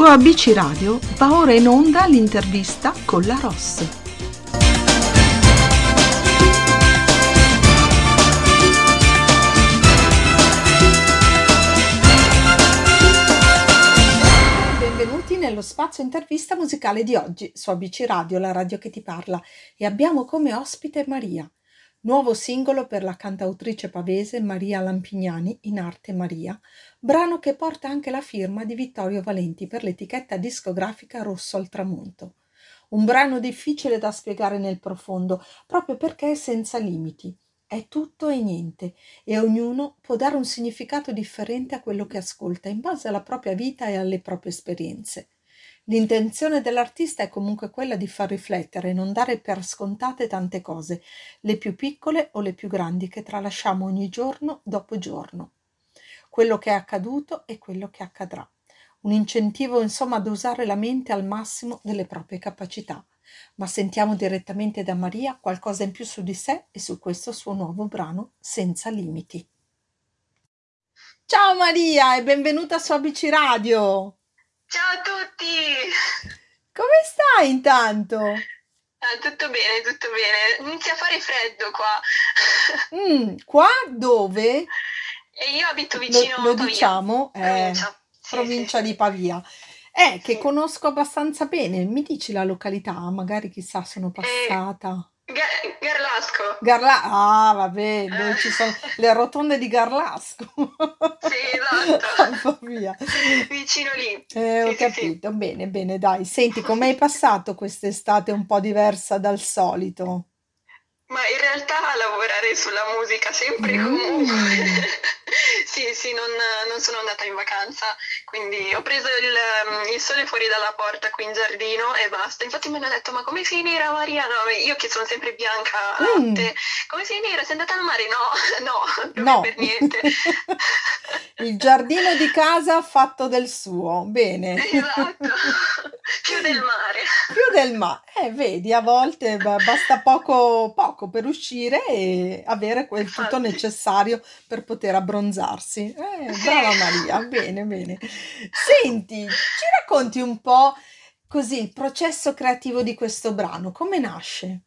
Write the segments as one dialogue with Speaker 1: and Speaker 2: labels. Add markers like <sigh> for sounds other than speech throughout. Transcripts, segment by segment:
Speaker 1: Su ABC Radio va ora in onda l'intervista con la Ross. Benvenuti nello spazio intervista musicale di oggi su ABC Radio, la radio che ti parla, e abbiamo come ospite Maria. Nuovo singolo per la cantautrice pavese Maria Lampignani, in arte Maria, brano che porta anche la firma di Vittorio Valenti per l'etichetta discografica Rosso al Tramonto. Un brano difficile da spiegare nel profondo, proprio perché è senza limiti. È tutto e niente, e ognuno può dare un significato differente a quello che ascolta, in base alla propria vita e alle proprie esperienze. L'intenzione dell'artista è comunque quella di far riflettere e non dare per scontate tante cose, le più piccole o le più grandi che tralasciamo ogni giorno dopo giorno. Quello che è accaduto e quello che accadrà. Un incentivo insomma ad usare la mente al massimo delle proprie capacità. Ma sentiamo direttamente da Maria qualcosa in più su di sé e su questo suo nuovo brano Senza limiti. Ciao Maria e benvenuta su ABC Radio!
Speaker 2: Ciao a tutti!
Speaker 1: Come stai intanto?
Speaker 2: Ah, tutto bene, tutto bene. Inizia a fare freddo qua.
Speaker 1: Mm, qua dove? <laughs>
Speaker 2: E io abito vicino
Speaker 1: lo, lo
Speaker 2: a Pavia.
Speaker 1: diciamo, eh,
Speaker 2: Provincia. Sì,
Speaker 1: provincia
Speaker 2: sì.
Speaker 1: di Pavia. Eh, che
Speaker 2: Sì.
Speaker 1: conosco abbastanza bene. Mi dici la località? Magari chissà sono
Speaker 2: Eh,
Speaker 1: passata.
Speaker 2: Ga- Garlasco.
Speaker 1: Garla... Ah, vabbè, dove
Speaker 2: Eh,
Speaker 1: ci sono le rotonde di Garlasco.
Speaker 2: Sì, esatto. <laughs>
Speaker 1: A Pavia.
Speaker 2: Vicino lì.
Speaker 1: Eh, ho
Speaker 2: Sì, sì, sì.
Speaker 1: capito. Bene, bene, dai. Senti, com'hai passato quest'estate un po' diversa dal solito?
Speaker 2: Ma in realtà lavorare sulla musica sempre e comunque.
Speaker 1: Mm. <laughs>
Speaker 2: Sì, sì, non, non sono andata in vacanza, quindi ho preso il, il sole fuori dalla porta qui in giardino e basta. Infatti mi hanno detto, ma come sei nera Maria? No, io che sono sempre bianca,
Speaker 1: Mm.
Speaker 2: latte, come sei nera? Sei andata al mare? No, <laughs> no,
Speaker 1: No.
Speaker 2: per niente. <laughs>
Speaker 1: Il giardino di casa ha fatto del suo. Bene.
Speaker 2: Esatto, più del mare.
Speaker 1: Più del ma. Eh, vedi, a volte ba- basta poco, poco per uscire e avere quel tutto
Speaker 2: Infatti.
Speaker 1: necessario per poter abbronzarsi. Eh,
Speaker 2: Sì.
Speaker 1: brava Maria, bene, bene. Senti, ci racconti un po' così il processo creativo di questo brano, come nasce?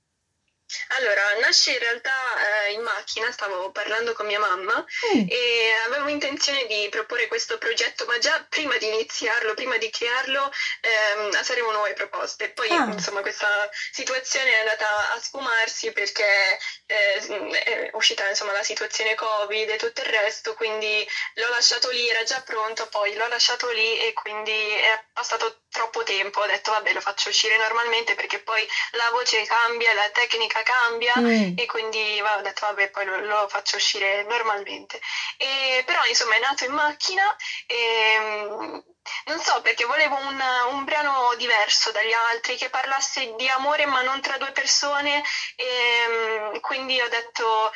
Speaker 2: Allora, nasce in realtà eh, in macchina, stavo parlando con mia mamma
Speaker 1: Mm,
Speaker 2: e avevo intenzione di proporre questo progetto, ma già prima di iniziarlo, prima di crearlo, ehm, saremo nuove proposte. Poi,
Speaker 1: Ah.
Speaker 2: insomma, questa situazione è andata a sfumarsi perché eh, è uscita, insomma, la situazione Covid e tutto il resto, quindi l'ho lasciato lì, era già pronto, poi l'ho lasciato lì e quindi è passato troppo tempo. Ho detto, vabbè, lo faccio uscire normalmente perché poi la voce cambia, la tecnica cambia
Speaker 1: mm,
Speaker 2: e quindi ho detto vabbè poi lo, lo faccio uscire normalmente. E, però insomma è nato in macchina e mm, non so perché volevo un, un brano diverso dagli altri che parlasse di amore ma non tra due persone e mm, quindi ho detto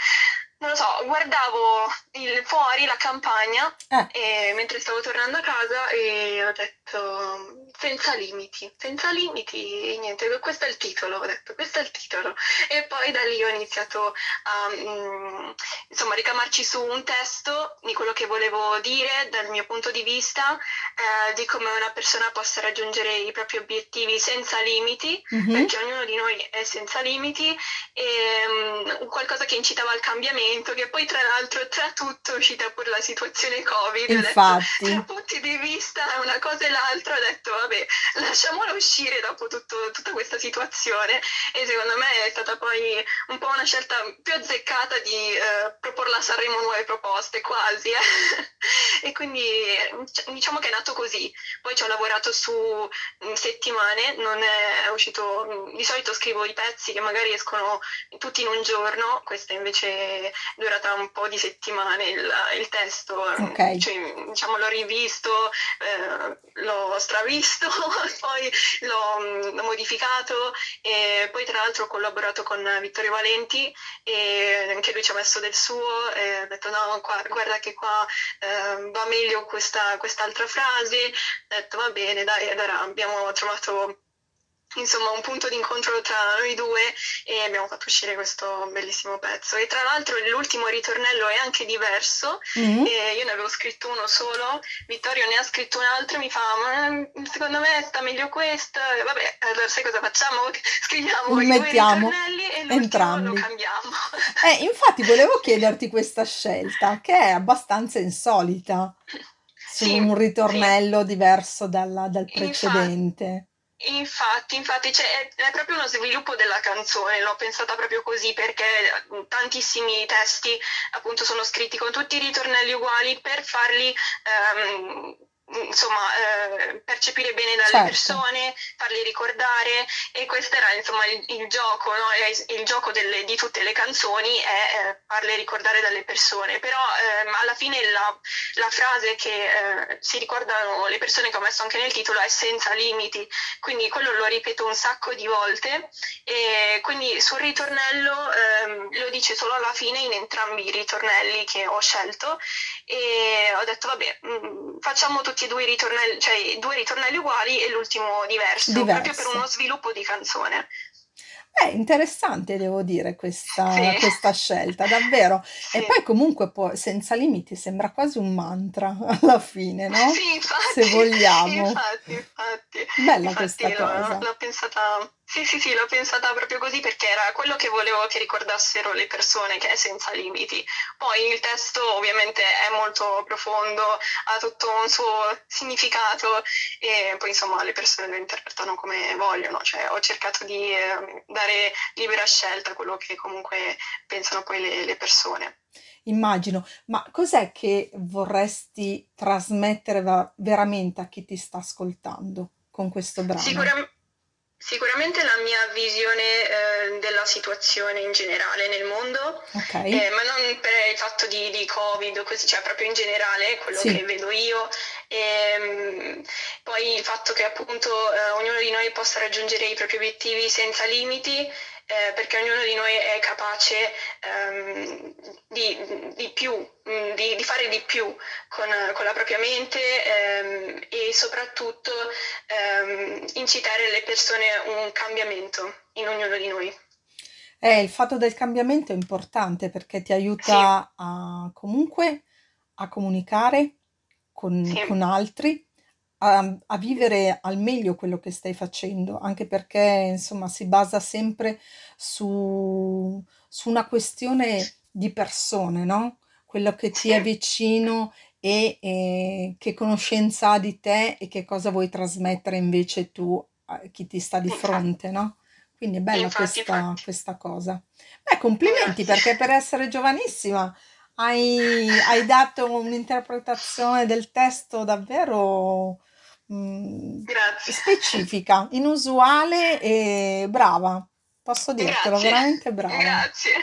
Speaker 2: non lo so, guardavo il- fuori la campagna
Speaker 1: eh,
Speaker 2: e mentre stavo tornando a casa e ho detto senza limiti, senza limiti, e niente, questo è il titolo, ho detto questo è il titolo. E poi da lì ho iniziato a mm, insomma ricamarci su un testo di quello che volevo dire dal mio punto di vista, eh, di come una persona possa raggiungere i propri obiettivi senza limiti,
Speaker 1: mhm,
Speaker 2: perché ognuno di noi è senza limiti, e mm, qualcosa che incitava al cambiamento, che poi tra l'altro tra tutto è uscita pure la situazione Covid, ho detto
Speaker 1: infatti.
Speaker 2: tra punti di vista una cosa e l'altra, ho detto vabbè, lasciamola uscire dopo tutto- tutta questa situazione e secondo me è stata poi un po' una scelta più azzeccata di eh, proporla a Sanremo nuove proposte, quasi. eh. <laughs> E quindi eh, diciamo che è nato così. Poi ci ho lavorato su mm, settimane, non è uscito, mm, di solito scrivo i pezzi che magari escono tutti in un giorno, questa invece durata un po' di settimane il, il testo,
Speaker 1: Ok.
Speaker 2: cioè, diciamo l'ho rivisto, eh, l'ho stravisto, <laughs> poi l'ho, mm, l'ho modificato e poi tra l'altro ho collaborato con Vittorio Valenti e anche lui ci ha messo del suo e ha detto no, qua- guarda che qua eh, va meglio questa, quest'altra frase, ho detto va bene, dai, allora abbiamo trovato insomma un punto d'incontro tra noi due e abbiamo fatto uscire questo bellissimo pezzo e tra l'altro l'ultimo ritornello è anche diverso mm-hmm. io ne avevo scritto uno solo Vittorio ne ha scritto un altro e mi fa ma secondo me sta meglio questo e vabbè allora sai cosa facciamo <laughs> scriviamo
Speaker 1: Mettiamo
Speaker 2: i ritornelli e
Speaker 1: entrambi.
Speaker 2: lo cambiamo <laughs>
Speaker 1: eh, infatti volevo chiederti questa scelta che è abbastanza insolita <laughs> su sì, un ritornello sì. diverso dalla, dal precedente
Speaker 2: infatti. Infatti, infatti cioè, è, proprio uno sviluppo della canzone, l'ho pensata proprio così perché tantissimi testi appunto sono scritti con tutti i ritornelli uguali per farli ehm, insomma, eh, percepire bene dalle certo. persone, farli ricordare e questo era insomma il, il gioco, no? il, gioco delle, di tutte le canzoni è eh, farle ricordare dalle persone, però eh, alla fine la, la frase che eh, si ricordano le persone che ho messo anche nel titolo è senza limiti, quindi quello lo ripeto un sacco di volte e quindi sul ritornello ehm, lo dice solo alla fine in entrambi i ritornelli che ho scelto e ho detto vabbè mh, mm, facciamo tutti e due i ritornelli, cioè due ritornelli uguali e l'ultimo diverso, diverso. proprio per uno sviluppo di canzone.
Speaker 1: È interessante, devo dire, questa, sì. <laughs> questa scelta, davvero. Sì. E poi comunque può, senza limiti sembra quasi un mantra <laughs> alla fine, no?
Speaker 2: Sì, infatti,
Speaker 1: Se vogliamo.
Speaker 2: Infatti, infatti.
Speaker 1: Bella
Speaker 2: infatti,
Speaker 1: questa cosa.
Speaker 2: L'ho pensata sì, sì, sì, l'ho pensata proprio così perché era quello che volevo che ricordassero le persone, che è senza limiti. Poi il testo ovviamente è molto profondo, ha tutto un suo significato e poi insomma le persone lo interpretano come vogliono. Cioè, ho cercato di eh, dare libera scelta a quello che comunque pensano poi le, le persone.
Speaker 1: Immagino, ma cos'è che vorresti trasmettere veramente a chi ti sta ascoltando con questo brano?
Speaker 2: Sicuramente Sicuramente la mia visione eh, della situazione in generale nel mondo,
Speaker 1: okay.
Speaker 2: eh, ma non per il fatto di, di, Covid così, cioè proprio in generale quello sì. che vedo io. E, ehm, poi il fatto che appunto eh, ognuno di noi possa raggiungere i propri obiettivi senza limiti eh, perché ognuno di noi è capace ehm, di, di, più, mm, di, di, fare di più con, con la propria mente ehm, e soprattutto ehm, incitare le persone a un cambiamento in ognuno di noi.
Speaker 1: Eh, il fatto del cambiamento è importante perché ti aiuta sì. a, comunque a comunicare con, sì. con altri a, a vivere al meglio quello che stai facendo, anche perché insomma si basa sempre su, su una questione di persone, no? Quello che ti è vicino e, e che conoscenza ha di te e che cosa vuoi trasmettere invece tu a chi ti sta di fronte, no? Quindi è bella
Speaker 2: Infatti,
Speaker 1: questa,
Speaker 2: infatti.
Speaker 1: questa cosa. Beh, complimenti perché per essere giovanissima hai, hai dato un'interpretazione del testo davvero mm,
Speaker 2: Grazie.
Speaker 1: specifica, inusuale e brava. Posso dirtelo,
Speaker 2: Grazie.
Speaker 1: veramente brava.
Speaker 2: Grazie.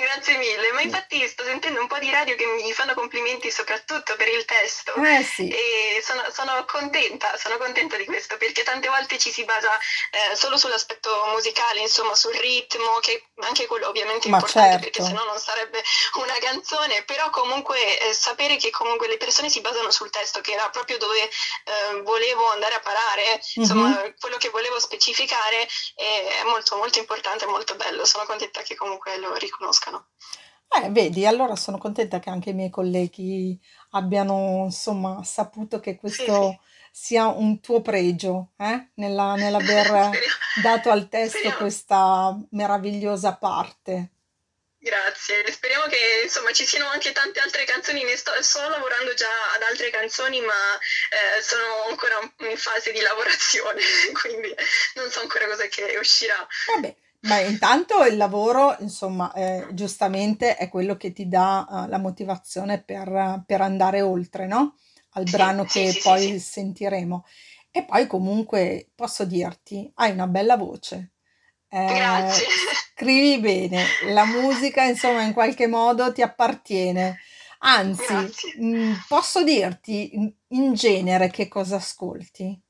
Speaker 2: Grazie mille, ma infatti sto sentendo un po' di radio che mi fanno complimenti soprattutto per il testo.
Speaker 1: Eh sì,
Speaker 2: e sono, sono contenta, sono contenta di questo perché tante volte ci si basa eh, solo sull'aspetto musicale, insomma sul ritmo, che anche quello ovviamente è
Speaker 1: ma
Speaker 2: importante perché
Speaker 1: certo.
Speaker 2: sennò non sarebbe una canzone, però comunque eh, sapere che comunque le persone si basano sul testo, che era proprio dove eh, volevo andare a parare, insomma
Speaker 1: Mhm.
Speaker 2: quello che volevo specificare è molto molto importante, molto bello, sono contenta che comunque lo riconoscano.
Speaker 1: Eh, vedi, allora sono contenta che anche i miei colleghi abbiano, insomma, saputo che
Speaker 2: Sì, sì,
Speaker 1: questo sia un tuo pregio, eh? Nella- nell'aver <laughs>
Speaker 2: speriamo,
Speaker 1: dato al testo
Speaker 2: speriamo.
Speaker 1: questa meravigliosa parte.
Speaker 2: Grazie, speriamo che insomma ci siano anche tante altre canzoni, ne sto, sto lavorando già ad altre canzoni, ma eh, sono ancora in fase di lavorazione, <laughs> quindi non so ancora cosa che uscirà.
Speaker 1: Vabbè, ma intanto il lavoro, insomma, eh, giustamente è quello che ti dà eh, la motivazione per, per andare oltre, no? Al
Speaker 2: Sì,
Speaker 1: brano
Speaker 2: sì,
Speaker 1: che
Speaker 2: sì, sì,
Speaker 1: poi
Speaker 2: sì.
Speaker 1: sentiremo. E poi comunque posso dirti, hai una bella voce. Eh,
Speaker 2: Grazie,
Speaker 1: scrivi bene, la musica, insomma, in qualche modo ti appartiene. Anzi,
Speaker 2: grazie.
Speaker 1: mh, posso dirti in in genere che cosa ascolti?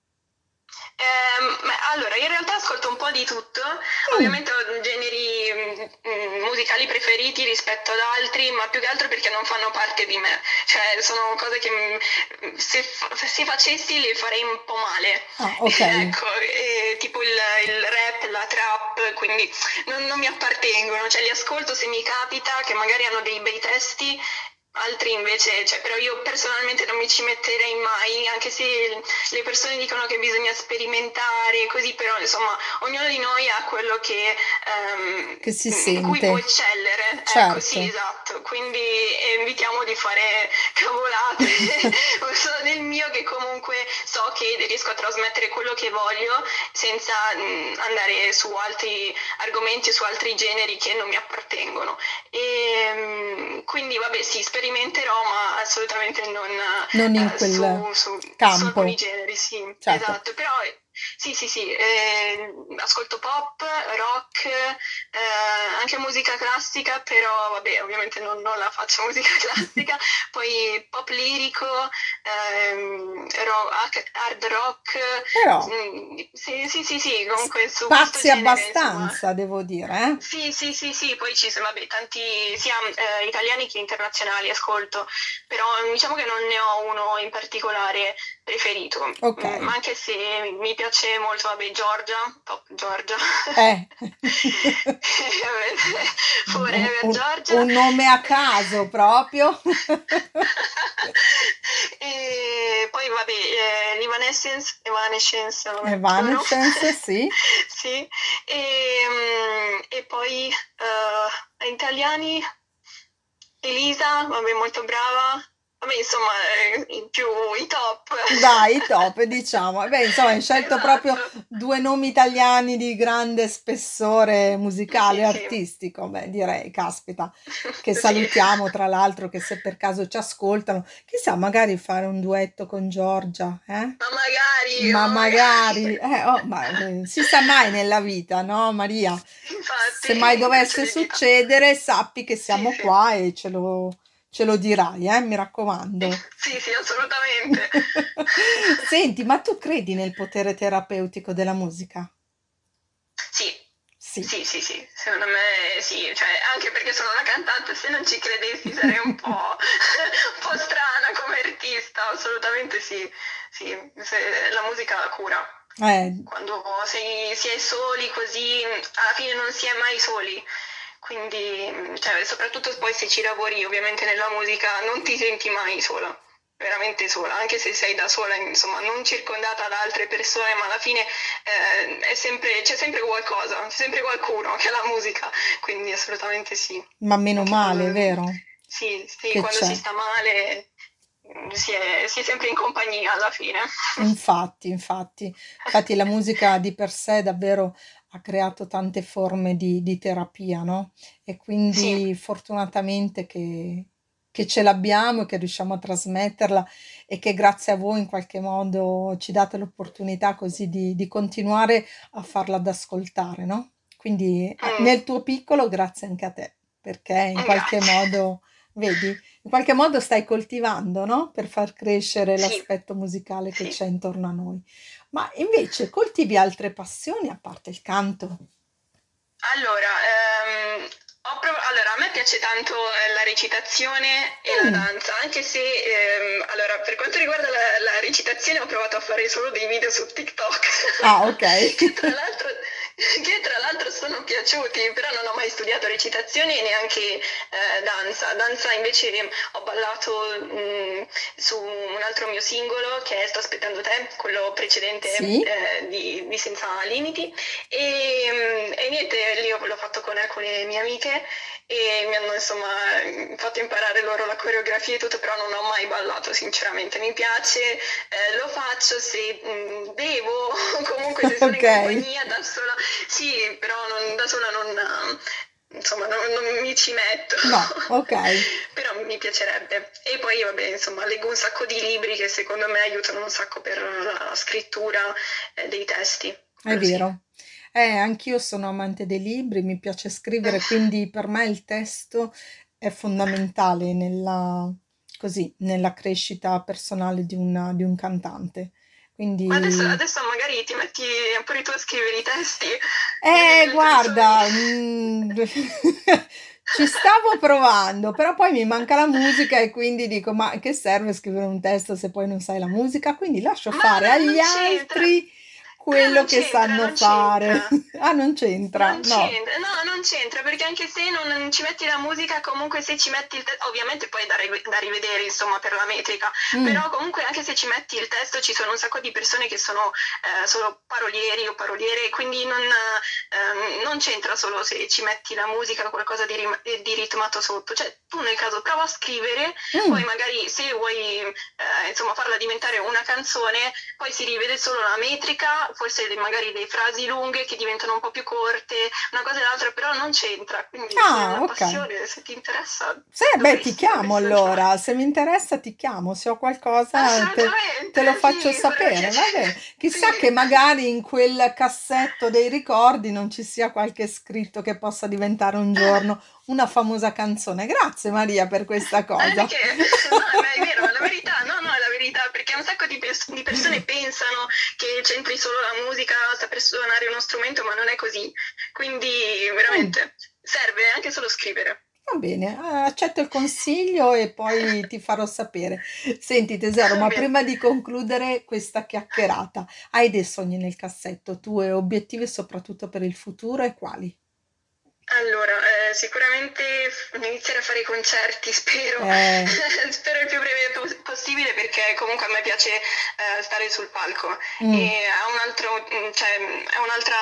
Speaker 2: Ehm, allora, in realtà ascolto un po' di tutto, mm. ovviamente ho generi mh, mm, mm, musicali preferiti rispetto ad altri, ma più che altro perché non fanno parte di me, cioè sono cose che mh, se, se, facessi le farei un po' male.
Speaker 1: Ah, <laughs> okay.
Speaker 2: ecco, e, tipo il, il, rap, la trap, quindi non, non mi appartengono, cioè li ascolto se mi capita che magari hanno dei bei testi altri invece, cioè, però io personalmente non mi ci metterei mai, anche se le persone dicono che bisogna sperimentare, così, però insomma ognuno di noi ha quello che, um,
Speaker 1: che si
Speaker 2: sente. cui può eccellere. Certo. Ecco, sì, esatto. Quindi evitiamo di fare <laughs> cavolate. <laughs> Sono nel mio che comunque so che riesco a trasmettere quello che voglio senza mh, andare su altri argomenti, su altri generi che non mi appartengono. E, mh, quindi vabbè, sì, speriamo sperimenterò, ma assolutamente non,
Speaker 1: non in eh, quel su, su, campo. Su
Speaker 2: alcuni generi, sì, certo. esatto. Però sì, sì, sì, eh, ascolto pop, rock, eh, anche musica classica, però vabbè, ovviamente non, non la faccio <laughs> musica classica, poi pop lirico, ehm, rock, hard rock,
Speaker 1: però, mm,
Speaker 2: sì, sì, sì, sì, comunque
Speaker 1: su spazi genere, abbastanza, insomma. devo dire. Eh?
Speaker 2: Sì, sì, sì, sì, poi ci sono, vabbè, tanti sia eh, italiani che internazionali ascolto, però diciamo che non ne ho uno in particolare preferito,
Speaker 1: okay.
Speaker 2: mm, anche se mi piace molto, vabbè, Giorgia, top Giorgia.
Speaker 1: Eh. <laughs>
Speaker 2: Forever
Speaker 1: un,
Speaker 2: Giorgia.
Speaker 1: Un nome a caso proprio. <laughs>
Speaker 2: e poi vabbè, eh, l'Evanescence, Evanescence,
Speaker 1: Evanescence, sì. <laughs>
Speaker 2: sì. E, mm, e poi uh, italiani, Elisa, vabbè, molto brava. Vabbè, insomma, eh, più i top.
Speaker 1: Dai, i top, diciamo. Beh, insomma, hai scelto esatto. proprio due nomi italiani di grande spessore musicale e sì, artistico. Beh, direi, caspita, che salutiamo tra l'altro, che se per caso ci ascoltano, chissà, magari fare un duetto con Giorgia, eh?
Speaker 2: Ma magari!
Speaker 1: Ma magari! Eh, oh, ma eh, si sa mai nella vita, no, Maria?
Speaker 2: Infatti,
Speaker 1: se mai dovesse succedere, sappi che siamo sì, qua e ce lo Ce lo dirai, eh, mi raccomando. <laughs>
Speaker 2: Sì, sì, assolutamente. <laughs>
Speaker 1: Senti, ma tu credi nel potere terapeutico della musica?
Speaker 2: Sì. Sì. sì, sì, sì, secondo me sì, cioè, anche perché sono una cantante, se non ci credessi sarei un po', <laughs> un po strana come artista, assolutamente sì, sì, la musica cura.
Speaker 1: Eh.
Speaker 2: Quando sei, si è soli così, alla fine non si è mai soli quindi cioè, soprattutto poi se ci lavori ovviamente nella musica non ti senti mai sola veramente sola, anche se sei da sola, insomma, non circondata da altre persone, ma alla fine eh, sempre, c'è sempre qualcosa, c'è sempre qualcuno che ha la musica, quindi assolutamente sì.
Speaker 1: Ma meno anche male, quando, vero?
Speaker 2: Sì, sì quando c'è? si sta male si è, si è, sempre in compagnia alla fine.
Speaker 1: Infatti, infatti, infatti la musica di per sé davvero ha creato tante forme di, di terapia, no? E quindi sì. fortunatamente che, che ce l'abbiamo e che riusciamo a trasmetterla e che grazie a voi in qualche modo ci date l'opportunità così di, di continuare a farla ad ascoltare, no? Quindi mm. nel tuo piccolo grazie anche a te, perché in qualche grazie. modo, vedi, in qualche modo stai coltivando, no? Per far crescere l'aspetto musicale che c'è intorno a noi. Ma invece coltivi altre passioni a parte il canto?
Speaker 2: Allora, ehm, prov- allora, a me piace tanto eh, la recitazione e mm. la danza, anche se ehm, allora, per quanto riguarda la, la, recitazione ho provato a fare solo dei video su TikTok.
Speaker 1: Ah, ok.
Speaker 2: che <laughs> tra l'altro che tra l'altro sono piaciuti, però non ho mai studiato recitazione e neanche eh, danza. Danza invece ho ballato mh, mm, su un altro mio singolo che è Sto aspettando te, quello precedente
Speaker 1: sì.
Speaker 2: eh, di, di, Senza Limiti. E, e niente, lì l'ho fatto con alcune mie amiche e mi hanno insomma fatto imparare loro la coreografia e tutto, però non ho mai ballato sinceramente. Mi piace, eh, lo faccio se mh, devo, comunque se sono <laughs> okay. in compagnia da sola, sì, però non, da sola non, insomma non, non, mi ci metto.
Speaker 1: No, <laughs> ok.
Speaker 2: però mi piacerebbe. E poi vabbè, insomma, leggo un sacco di libri che secondo me aiutano un sacco per la scrittura eh, dei testi.
Speaker 1: È vero. Eh, anch'io sono amante dei libri, mi piace scrivere, <laughs> quindi per me il testo è fondamentale nella, così, nella crescita personale di, una, di un cantante. Quindi...
Speaker 2: Ma adesso, adesso magari ti metti pure tu a scrivere i testi.
Speaker 1: Eh, guarda, mm, <laughs> <laughs> ci stavo provando, però poi mi manca la musica e quindi dico, ma che serve scrivere un testo se poi non sai la musica? Quindi lascio
Speaker 2: Ma
Speaker 1: fare
Speaker 2: non
Speaker 1: agli
Speaker 2: c'entra.
Speaker 1: altri quello che sanno fare. <laughs> Ah, non c'entra,
Speaker 2: Non
Speaker 1: no.
Speaker 2: c'entra, no, non c'entra, perché anche se non, non ci metti la musica, comunque se ci metti il testo, ovviamente poi da, rive- da rivedere, insomma, per la metrica,
Speaker 1: Mm.
Speaker 2: però comunque anche se ci metti il testo ci sono un sacco di persone che sono eh, solo parolieri o paroliere, quindi non, ehm, non c'entra solo se ci metti la musica o qualcosa di, rim- di ritmato sotto, cioè tu nel caso prova a scrivere,
Speaker 1: Mm.
Speaker 2: poi magari se vuoi eh, insomma farla diventare una canzone, poi si rivede solo la metrica, forse magari le frasi lunghe che diventano un po' più corte, una cosa e l'altra, però non c'entra, quindi
Speaker 1: Ah,
Speaker 2: se è una
Speaker 1: ok.
Speaker 2: passione, se ti interessa,
Speaker 1: Sì, beh, ti chiamo allora, se mi interessa ti chiamo, se ho qualcosa te, te lo
Speaker 2: sì,
Speaker 1: faccio
Speaker 2: farebbe
Speaker 1: sapere, va
Speaker 2: piacere.
Speaker 1: bene. <laughs> Chissà
Speaker 2: Sì.
Speaker 1: che magari in quel cassetto dei ricordi non ci sia qualche scritto che possa diventare un giorno <laughs> una famosa canzone. Grazie Maria per questa
Speaker 2: Eh,
Speaker 1: cosa.
Speaker 2: perché? <laughs> No, è vero, è la verità, verità, perché un sacco di, pers- di persone pensano che c'entri solo la musica, saper suonare uno strumento, ma non è così. Quindi veramente serve anche solo scrivere.
Speaker 1: Va bene, eh, accetto il consiglio e poi <laughs> ti farò sapere. Senti tesoro, ma prima di concludere questa chiacchierata, hai dei sogni nel cassetto, tue obiettivi soprattutto per il futuro e quali?
Speaker 2: Allora, eh, sicuramente iniziare a fare i concerti, <laughs> spero.
Speaker 1: Eh, <laughs>
Speaker 2: Spero il più breve pos- possibile perché comunque a me piace eh, stare sul palco.
Speaker 1: Mm,
Speaker 2: e ha un altro, mm, cioè, è un'altra,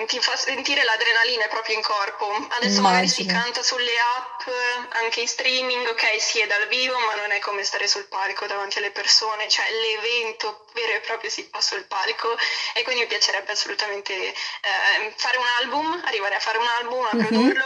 Speaker 2: eh, ti fa sentire l'adrenalina proprio in corpo. Adesso magari si
Speaker 1: immagino.
Speaker 2: canta sulle app, anche in streaming, ok, sì è dal vivo, ma non è come stare sul palco davanti alle persone, cioè l'evento vero e proprio si fa sul palco e quindi mi piacerebbe assolutamente eh, fare un album, arrivare a fare un album, a
Speaker 1: Mhm,
Speaker 2: produrlo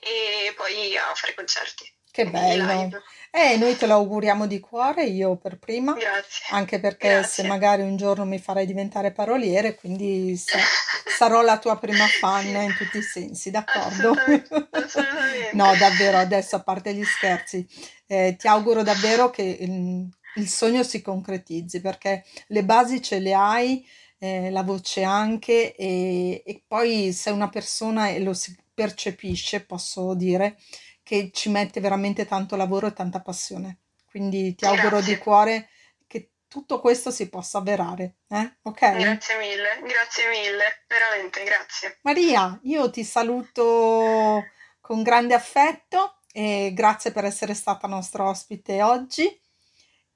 Speaker 2: e poi a fare concerti,
Speaker 1: Che bello.
Speaker 2: live.
Speaker 1: Eh, noi te lo auguriamo di cuore, io per prima,
Speaker 2: Grazie,
Speaker 1: anche perché se
Speaker 2: grazie.
Speaker 1: magari un giorno mi farai diventare paroliere, quindi sa- sarò la tua prima fan
Speaker 2: Sì,
Speaker 1: in tutti i sensi, d'accordo?
Speaker 2: assolutamente, <laughs> assolutamente.
Speaker 1: No, davvero, adesso a parte gli scherzi, eh, ti auguro davvero che il, il sogno si concretizzi perché le basi ce le hai, eh, la voce anche e, e poi sei una persona e lo si percepisce, posso dire, che ci mette veramente tanto lavoro e tanta passione. Quindi ti auguro di
Speaker 2: Grazie,
Speaker 1: cuore che tutto questo si possa avverare, eh? Ok?
Speaker 2: grazie mille, grazie mille, veramente, grazie.
Speaker 1: Maria, io ti saluto con grande affetto e grazie per essere stata nostra ospite oggi.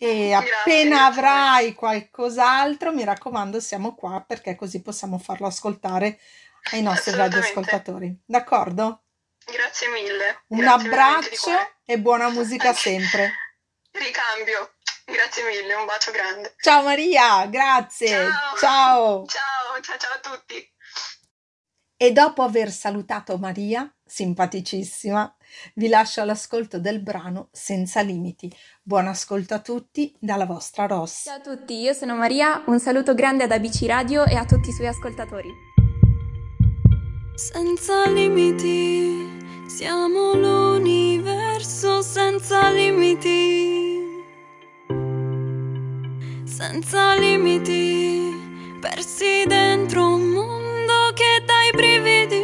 Speaker 1: E
Speaker 2: Grazie,
Speaker 1: appena
Speaker 2: grazie
Speaker 1: avrai qualcos'altro, mi raccomando, siamo qua perché così possiamo farlo ascoltare ai nostri radioascoltatori. D'accordo?
Speaker 2: Grazie mille,
Speaker 1: Un
Speaker 2: grazie
Speaker 1: abbraccio e buona musica sempre.
Speaker 2: ricambio. Grazie mille, un bacio grande.
Speaker 1: Ciao Maria, grazie.
Speaker 2: Ciao.
Speaker 1: Ciao.
Speaker 2: Ciao, ciao, ciao a tutti.
Speaker 1: E dopo aver salutato Maria, simpaticissima, vi lascio all'ascolto del brano Senza limiti. Buon ascolto a tutti dalla vostra Ross.
Speaker 3: Ciao a tutti, io sono Maria, un saluto grande ad ABC Radio e a tutti i suoi ascoltatori.
Speaker 4: Senza limiti, siamo l'universo senza limiti. Senza limiti, persi dentro un mondo che dà i brividi.